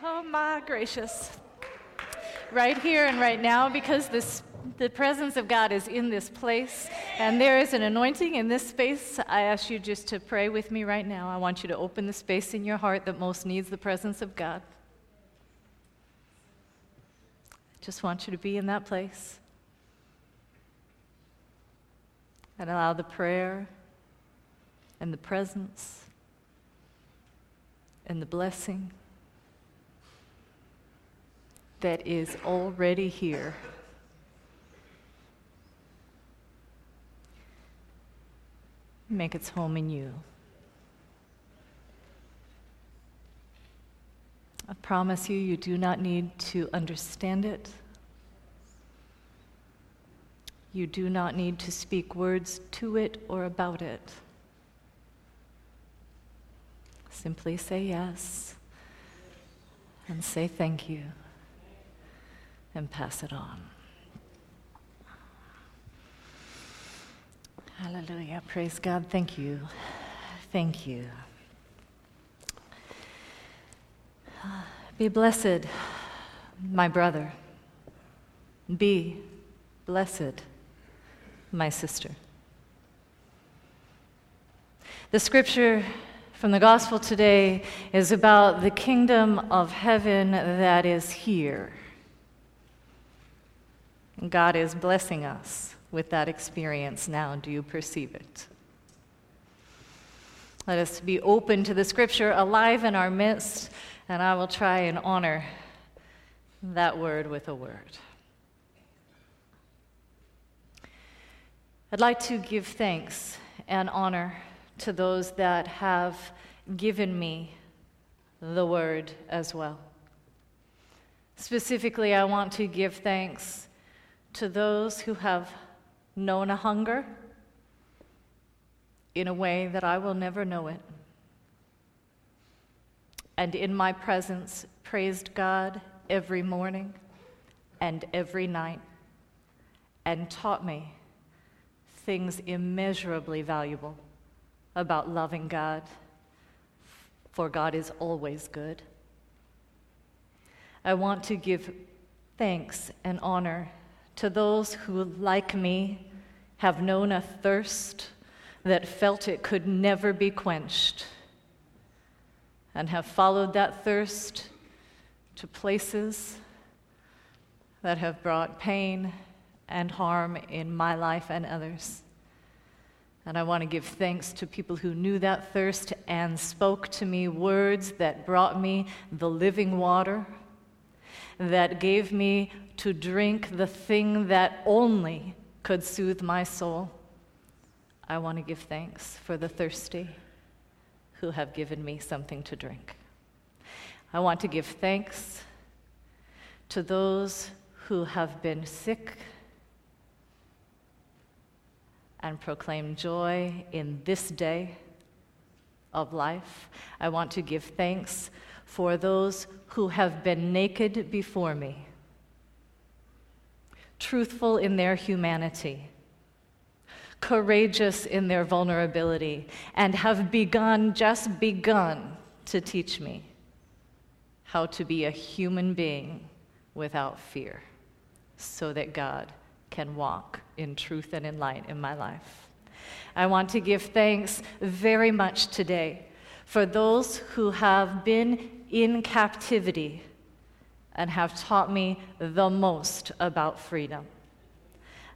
Oh my gracious. Right here and right now, because this, the presence of God is in this place and there is an anointing in this space, I ask you just to pray with me right now. I want you to open the space in your heart that most needs the presence of God. I just want you to be in that place and allow the prayer and the presence and the blessing that is already here. Make its home in you. I promise you, you do not need to understand it. You do not need to speak words to it or about it. Simply say yes and say thank you and pass it on. Hallelujah. Praise God. Thank you. Thank you. Be blessed, my brother. Be blessed, my sister. The scripture from the gospel today is about the kingdom of heaven that is here. God is blessing us with that experience now. Do you perceive it? Let us be open to the scripture alive in our midst, and I will try and honor that word with a word. I'd like to give thanks and honor to those that have given me the word as well. Specifically, I want to give thanks to those who have known a hunger in a way that I will never know it. And in my presence, praised God every morning and every night and taught me things immeasurably valuable about loving God, for God is always good. I want to give thanks and honor to those who, like me, have known a thirst that felt it could never be quenched and have followed that thirst to places that have brought pain and harm in my life and others. And I want to give thanks to people who knew that thirst and spoke to me words that brought me the living water, that gave me to drink the thing that only could soothe my soul. I want to give thanks for the thirsty who have given me something to drink. I want to give thanks to those who have been sick and proclaim joy in this day of life. I want to give thanks for those who have been naked before me, truthful in their humanity, courageous in their vulnerability, and have begun, just begun, to teach me how to be a human being without fear so that God can walk in truth and in light in my life. I want to give thanks very much today for those who have been in captivity and have taught me the most about freedom.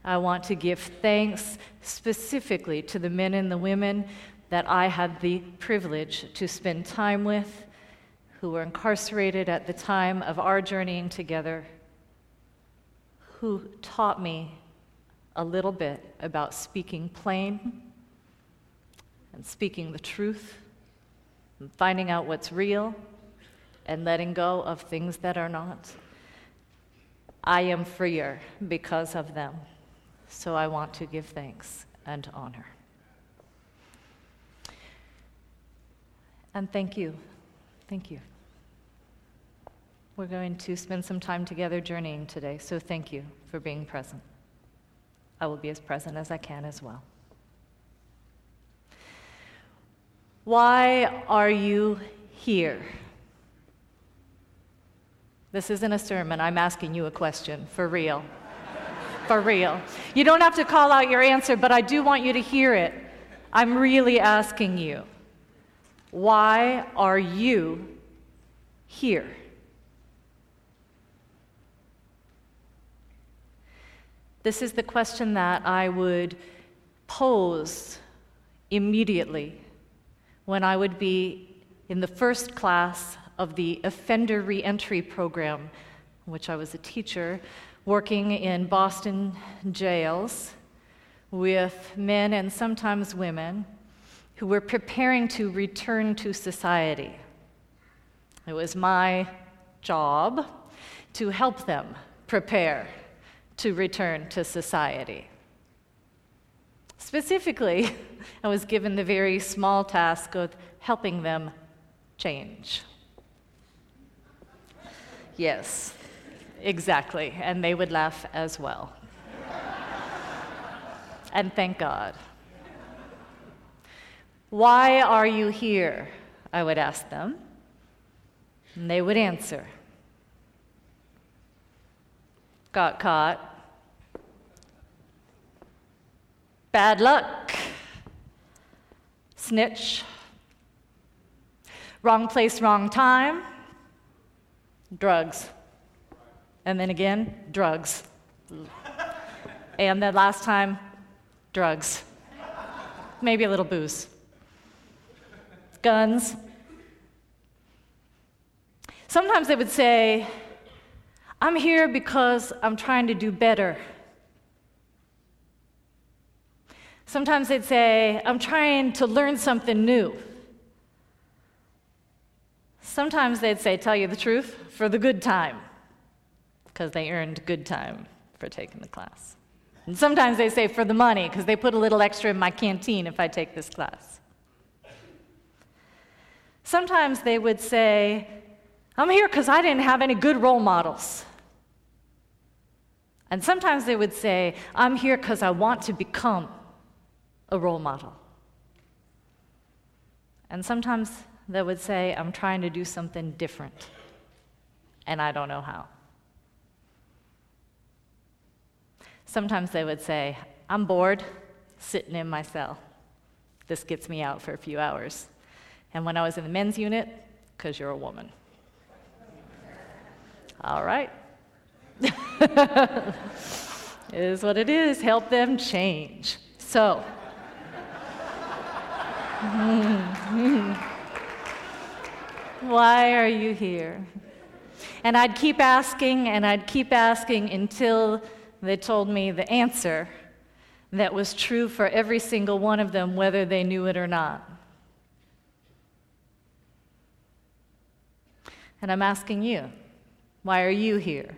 I want to give thanks specifically to the men and the women that I had the privilege to spend time with, who were incarcerated at the time of our journeying together who taught me a little bit about speaking plain and speaking the truth and finding out what's real and letting go of things that are not. I am freer because of them. So I want to give thanks and honor. And thank you. Thank you. We're going to spend some time together journeying today, so thank you for being present. I will be as present as I can as well. Why are you here? This isn't a sermon. I'm asking you a question for real. for real. You don't have to call out your answer, but I do want you to hear it. I'm really asking you why are you here? This is the question that I would pose immediately when I would be in the first class of the offender reentry program, which I was a teacher, working in Boston jails with men and sometimes women who were preparing to return to society. It was my job to help them prepare to return to society. Specifically, I was given the very small task of helping them change. Yes, exactly, and they would laugh as well. and thank God. Why are you here? I would ask them. And they would answer. Got caught. Bad luck. Snitch. Wrong place, wrong time. Drugs. And then again, drugs. and then last time, drugs. Maybe a little booze. Guns. Sometimes they would say, I'm here because I'm trying to do better. Sometimes they'd say, I'm trying to learn something new. Sometimes they'd say, Tell you the truth, for the good time, because they earned good time for taking the class. And sometimes they say, For the money, because they put a little extra in my canteen if I take this class. Sometimes they would say, I'm here because I didn't have any good role models. And sometimes they would say, I'm here because I want to become a role model. And sometimes they would say, I'm trying to do something different, and I don't know how. Sometimes they would say, I'm bored sitting in my cell. This gets me out for a few hours. And when I was in the men's unit, because you're a woman. All right. is what it is. Help them change. So, hmm, hmm. Why are you here? And I'd keep asking and I'd keep asking until they told me the answer that was true for every single one of them, whether they knew it or not. And I'm asking you, why are you here?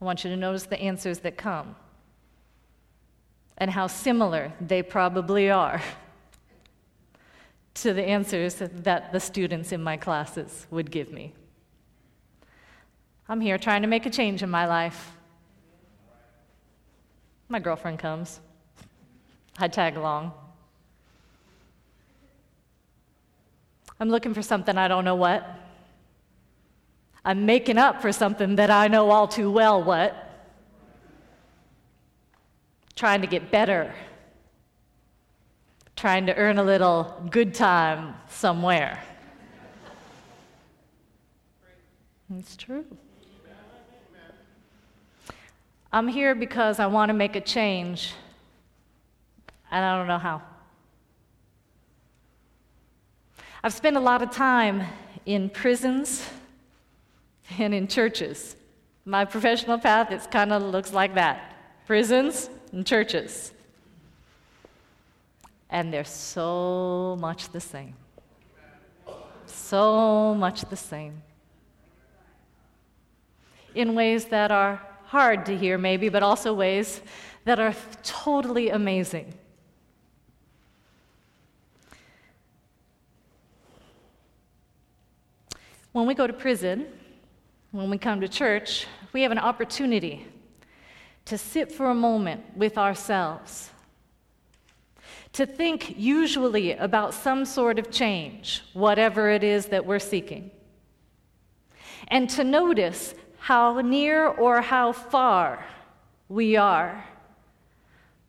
I want you to notice the answers that come and how similar they probably are. to the answers that the students in my classes would give me. I'm here trying to make a change in my life. My girlfriend comes. I tag along. I'm looking for something I don't know what. I'm making up for something that I know all too well what. Trying to get better trying to earn a little good time somewhere. It's true. I'm here because I want to make a change, and I don't know how. I've spent a lot of time in prisons and in churches. My professional path, it kind of looks like that prisons and churches and they're so much the same. So much the same. In ways that are hard to hear, maybe, but also ways that are totally amazing. When we go to prison, when we come to church, we have an opportunity to sit for a moment with ourselves to think usually about some sort of change, whatever it is that we're seeking. and to notice how near or how far we are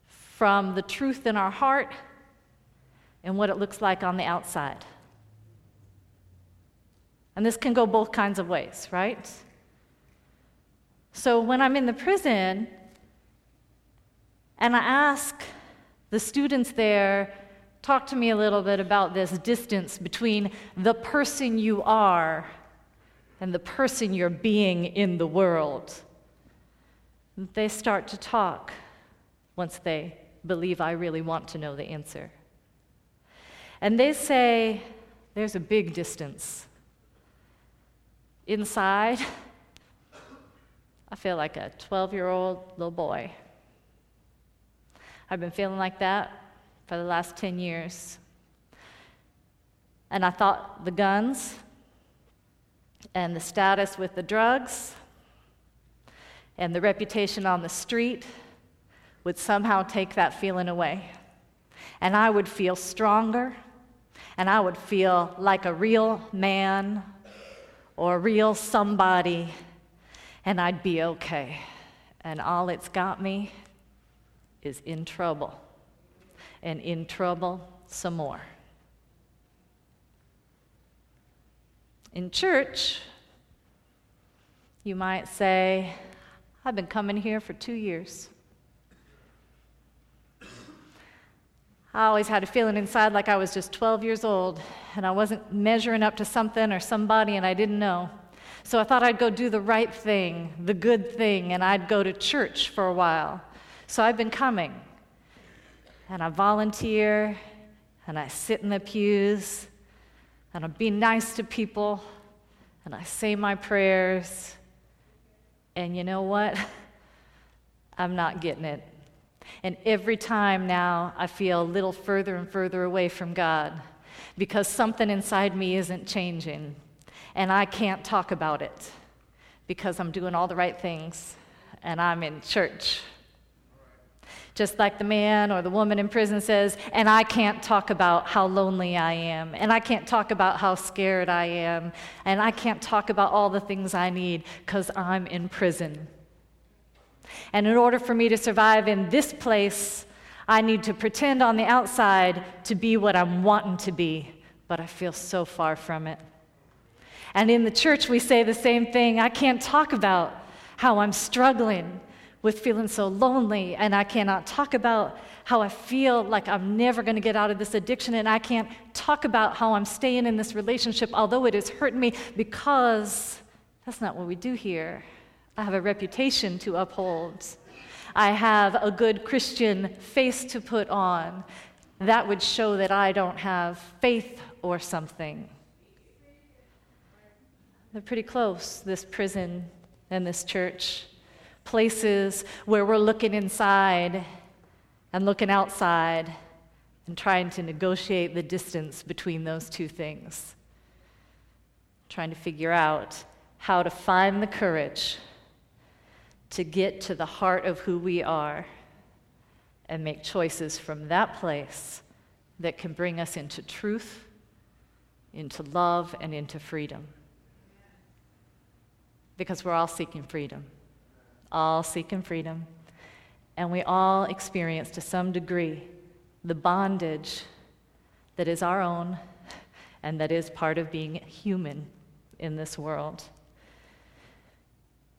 from the truth in our heart and what it looks like on the outside. And this can go both kinds of ways, right? So when I'm in the prison and I ask the students there, talk to me a little bit about this distance between the person you are and the person you're being in the world. They start to talk once they believe I really want to know the answer. And they say, There's a big distance. Inside, I feel like a 12 year old little boy. I've been feeling like that for the last 10 years. And I thought the guns and the status with the drugs and the reputation on the street would somehow take that feeling away. And I would feel stronger, and I would feel like a real man or a real somebody, and I'd be okay. And all it's got me is in trouble, and in trouble some more. In church, you might say, I've been coming here for two years. I always had a feeling inside like I was just 12 years old and I wasn't measuring up to something or somebody and I didn't know. So I thought I'd go do the right thing, the good thing, and I'd go to church for a while. So I've been coming. And I volunteer and I sit in the pews and I be nice to people and I say my prayers. And you know what? I'm not getting it. And every time now, I feel a little further and further away from God because something inside me isn't changing. And I can't talk about it because I'm doing all the right things and I'm in church. Just like the man or the woman in prison says, and I can't talk about how lonely I am, and I can't talk about how scared I am, and I can't talk about all the things I need because I'm in prison. And in order for me to survive in this place, I need to pretend on the outside to be what I'm wanting to be, but I feel so far from it. And in the church, we say the same thing. I can't talk about how I'm struggling with feeling so lonely, and I cannot talk about how I feel like I'm never going to get out of this addiction, and I can't talk about how I'm staying in this relationship, although it is hurting me, because that's not what we do here. I have a reputation to uphold. I have a good Christian face to put on. That would show that I don't have faith or something. They're pretty close, this prison and this church. Places where we're looking inside and looking outside and trying to negotiate the distance between those two things. Trying to figure out how to find the courage to get to the heart of who we are and make choices from that place that can bring us into truth, into love, and into freedom. Because we're all seeking freedom, all seeking freedom. And we all experience to some degree the bondage that is our own and that is part of being human in this world.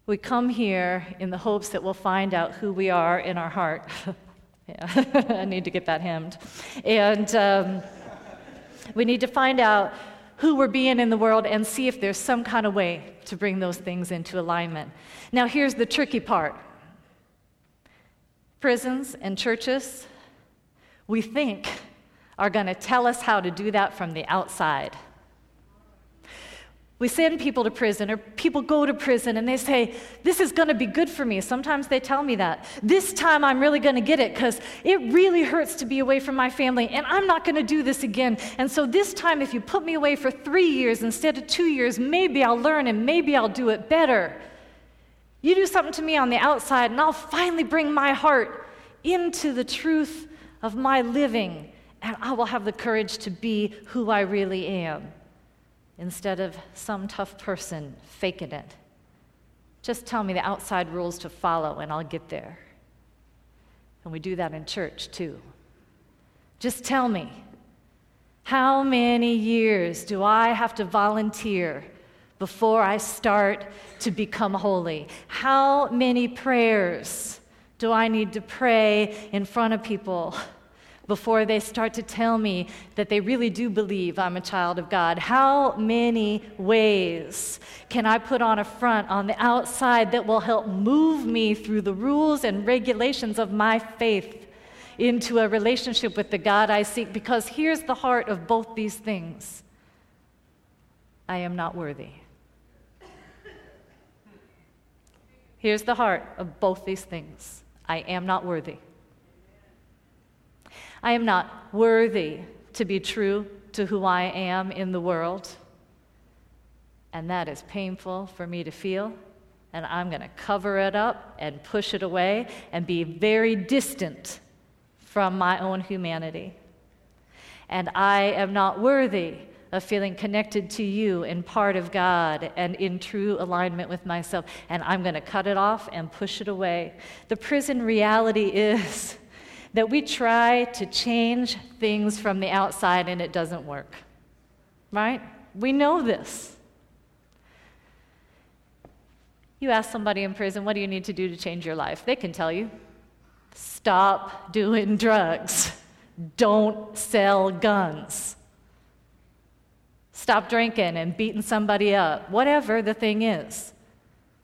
We come here in the hopes that we'll find out who we are in our heart. I need to get that hemmed. And um, we need to find out who we're being in the world and see if there's some kind of way to bring those things into alignment. Now, here's the tricky part prisons and churches, we think, are going to tell us how to do that from the outside. We send people to prison, or people go to prison and they say, This is going to be good for me. Sometimes they tell me that. This time I'm really going to get it because it really hurts to be away from my family, and I'm not going to do this again. And so this time, if you put me away for three years instead of two years, maybe I'll learn and maybe I'll do it better. You do something to me on the outside, and I'll finally bring my heart into the truth of my living, and I will have the courage to be who I really am. Instead of some tough person faking it. Just tell me the outside rules to follow and I'll get there. And we do that in church too. Just tell me, how many years do I have to volunteer before I start to become holy? How many prayers do I need to pray in front of people? Before they start to tell me that they really do believe I'm a child of God? How many ways can I put on a front on the outside that will help move me through the rules and regulations of my faith into a relationship with the God I seek? Because here's the heart of both these things I am not worthy. Here's the heart of both these things I am not worthy. I am not worthy to be true to who I am in the world. And that is painful for me to feel. And I'm going to cover it up and push it away and be very distant from my own humanity. And I am not worthy of feeling connected to you and part of God and in true alignment with myself. And I'm going to cut it off and push it away. The prison reality is that we try to change things from the outside and it doesn't work. Right? We know this. You ask somebody in prison, what do you need to do to change your life? They can tell you stop doing drugs, don't sell guns, stop drinking and beating somebody up, whatever the thing is.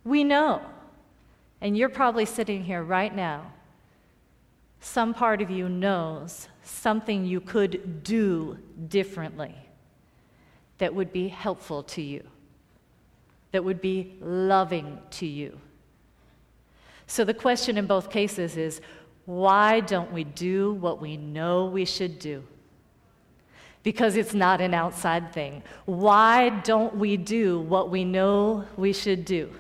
We know. And you're probably sitting here right now some part of you knows something you could do differently that would be helpful to you, that would be loving to you. So the question in both cases is why don't we do what we know we should do? Because it's not an outside thing. Why don't we do what we know we should do?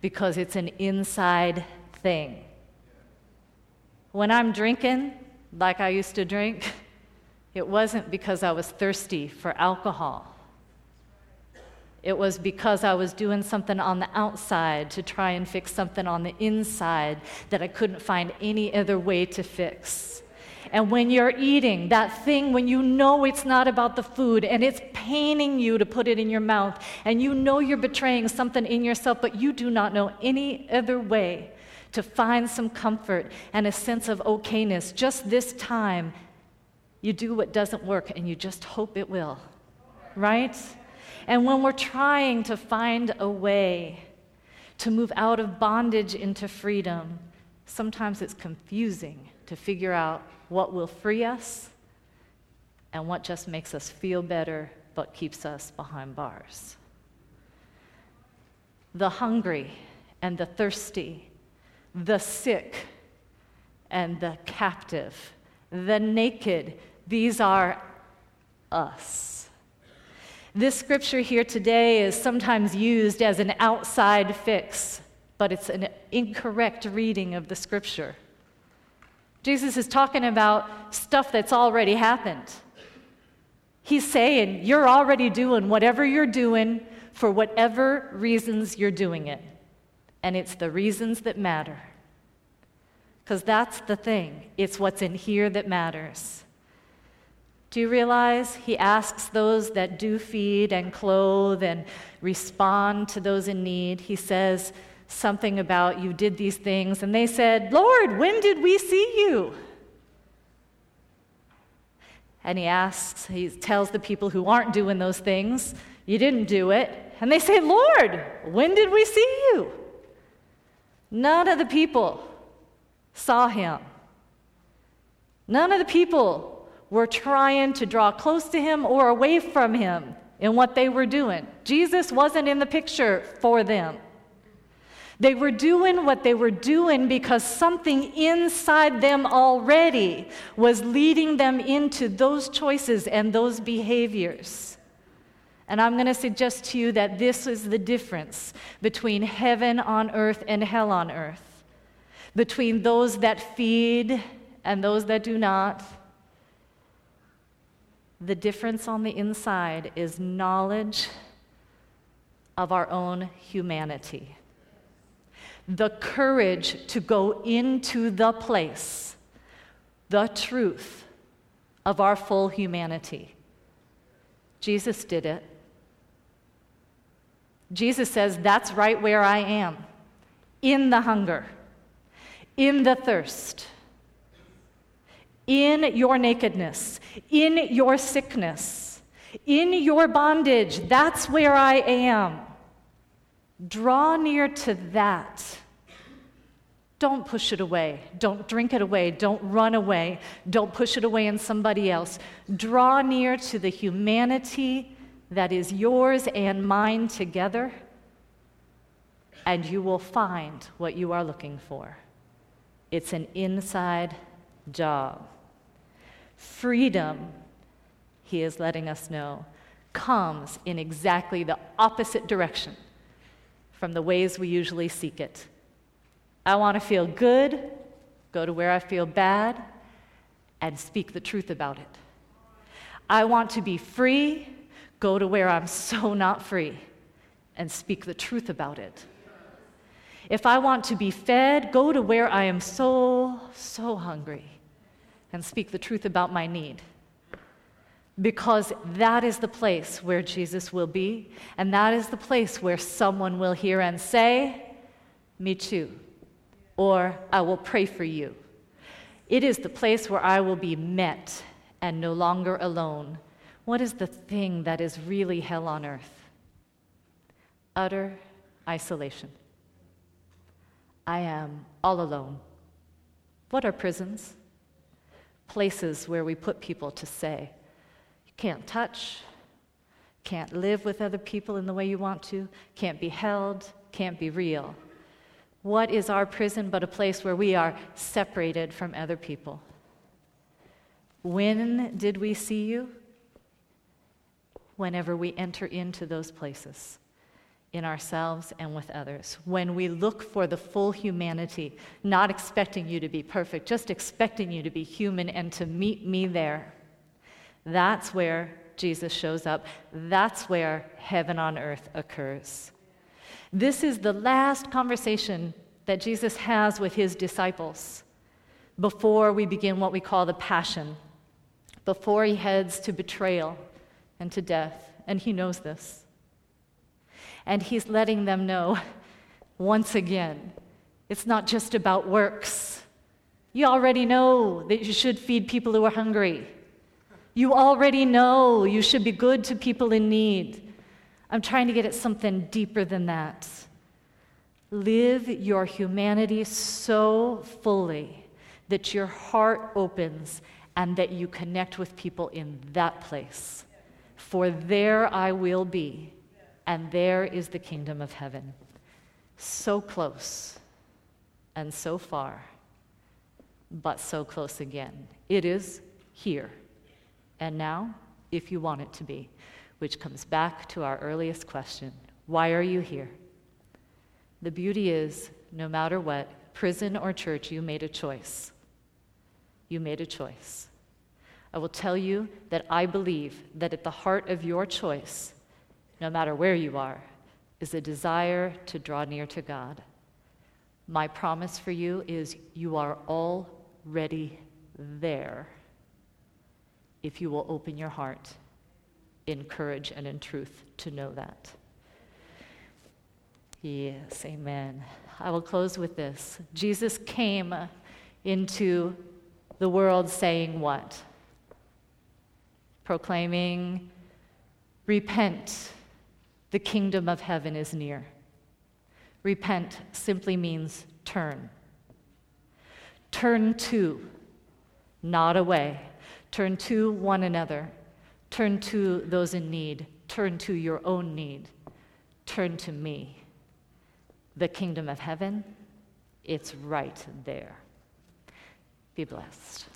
Because it's an inside thing. When I'm drinking, like I used to drink, it wasn't because I was thirsty for alcohol. It was because I was doing something on the outside to try and fix something on the inside that I couldn't find any other way to fix. And when you're eating that thing, when you know it's not about the food and it's paining you to put it in your mouth, and you know you're betraying something in yourself, but you do not know any other way to find some comfort and a sense of okayness. Just this time, you do what doesn't work and you just hope it will, right? And when we're trying to find a way to move out of bondage into freedom, sometimes it's confusing to figure out what will free us and what just makes us feel better but keeps us behind bars. The hungry and the thirsty the sick and the captive, the naked. These are us. This scripture here today is sometimes used as an outside fix, but it's an incorrect reading of the scripture. Jesus is talking about stuff that's already happened. He's saying, You're already doing whatever you're doing for whatever reasons you're doing it and it's the reasons that matter. Because that's the thing, it's what's in here that matters. Do you realize he asks those that do feed and clothe and respond to those in need? He says something about, You did these things. And they said, Lord, when did we see you? And he asks, he tells the people who aren't doing those things, You didn't do it. And they say, Lord, when did we see you? None of the people saw him. None of the people were trying to draw close to him or away from him in what they were doing. Jesus wasn't in the picture for them. They were doing what they were doing because something inside them already was leading them into those choices and those behaviors. And I'm going to suggest to you that this is the difference between heaven on earth and hell on earth, between those that feed and those that do not. The difference on the inside is knowledge of our own humanity. The courage to go into the place, the truth of our full humanity. Jesus did it. Jesus says, That's right where I am in the hunger, in the thirst, in your nakedness, in your sickness, in your bondage. That's where I am. Draw near to that. Don't push it away. Don't drink it away. Don't run away. Don't push it away in somebody else. Draw near to the humanity that is yours and mine together and you will find what you are looking for. It's an inside job. Freedom, he is letting us know, comes in exactly the opposite direction from the ways we usually seek it. I want to feel good, go to where I feel bad, and speak the truth about it. I want to be free, go to where I'm so not free, and speak the truth about it. If I want to be fed, go to where I am so, so hungry and speak the truth about my need. Because that is the place where Jesus will be, and that is the place where someone will hear and say, Me too, or I will pray for you. It is the place where I will be met and no longer alone. What is the thing that is really hell on earth? Utter isolation. I am all alone. What are prisons? Places where we put people to say, you can't touch, can't live with other people in the way you want to, can't be held, can't be real. What is our prison but a place where we are separated from other people? When did we see you? Whenever we enter into those places in ourselves and with others. When we look for the full humanity, not expecting you to be perfect, just expecting you to be human and to meet me there, that's where Jesus shows up. That's where heaven on earth occurs. This is the last conversation that Jesus has with his disciples before we begin what we call the passion, before he heads to betrayal and to death. And he knows this. And he's letting them know once again it's not just about works. You already know that you should feed people who are hungry. You already know you should be good to people in need. I'm trying to get at something deeper than that. Live your humanity so fully that your heart opens and that you connect with people in that place. For there I will be and there is the kingdom of heaven. So close and so far, but so close again. It is here and now, if you want it to be, which comes back to our earliest question why are you here? The beauty is, no matter what, prison or church, you made a choice. You made a choice. I will tell you that I believe that at the heart of your choice no matter where you are, is a desire to draw near to God. My promise for you is you are already there if you will open your heart in courage and in truth to know that. Yes, amen. I will close with this. Jesus came into the world saying what? Proclaiming, Repent the kingdom of heaven is near. Repent simply means turn. Turn to, not away. Turn to one another. Turn to those in need. Turn to your own need. Turn to me. The kingdom of heaven, it's right there. Be blessed.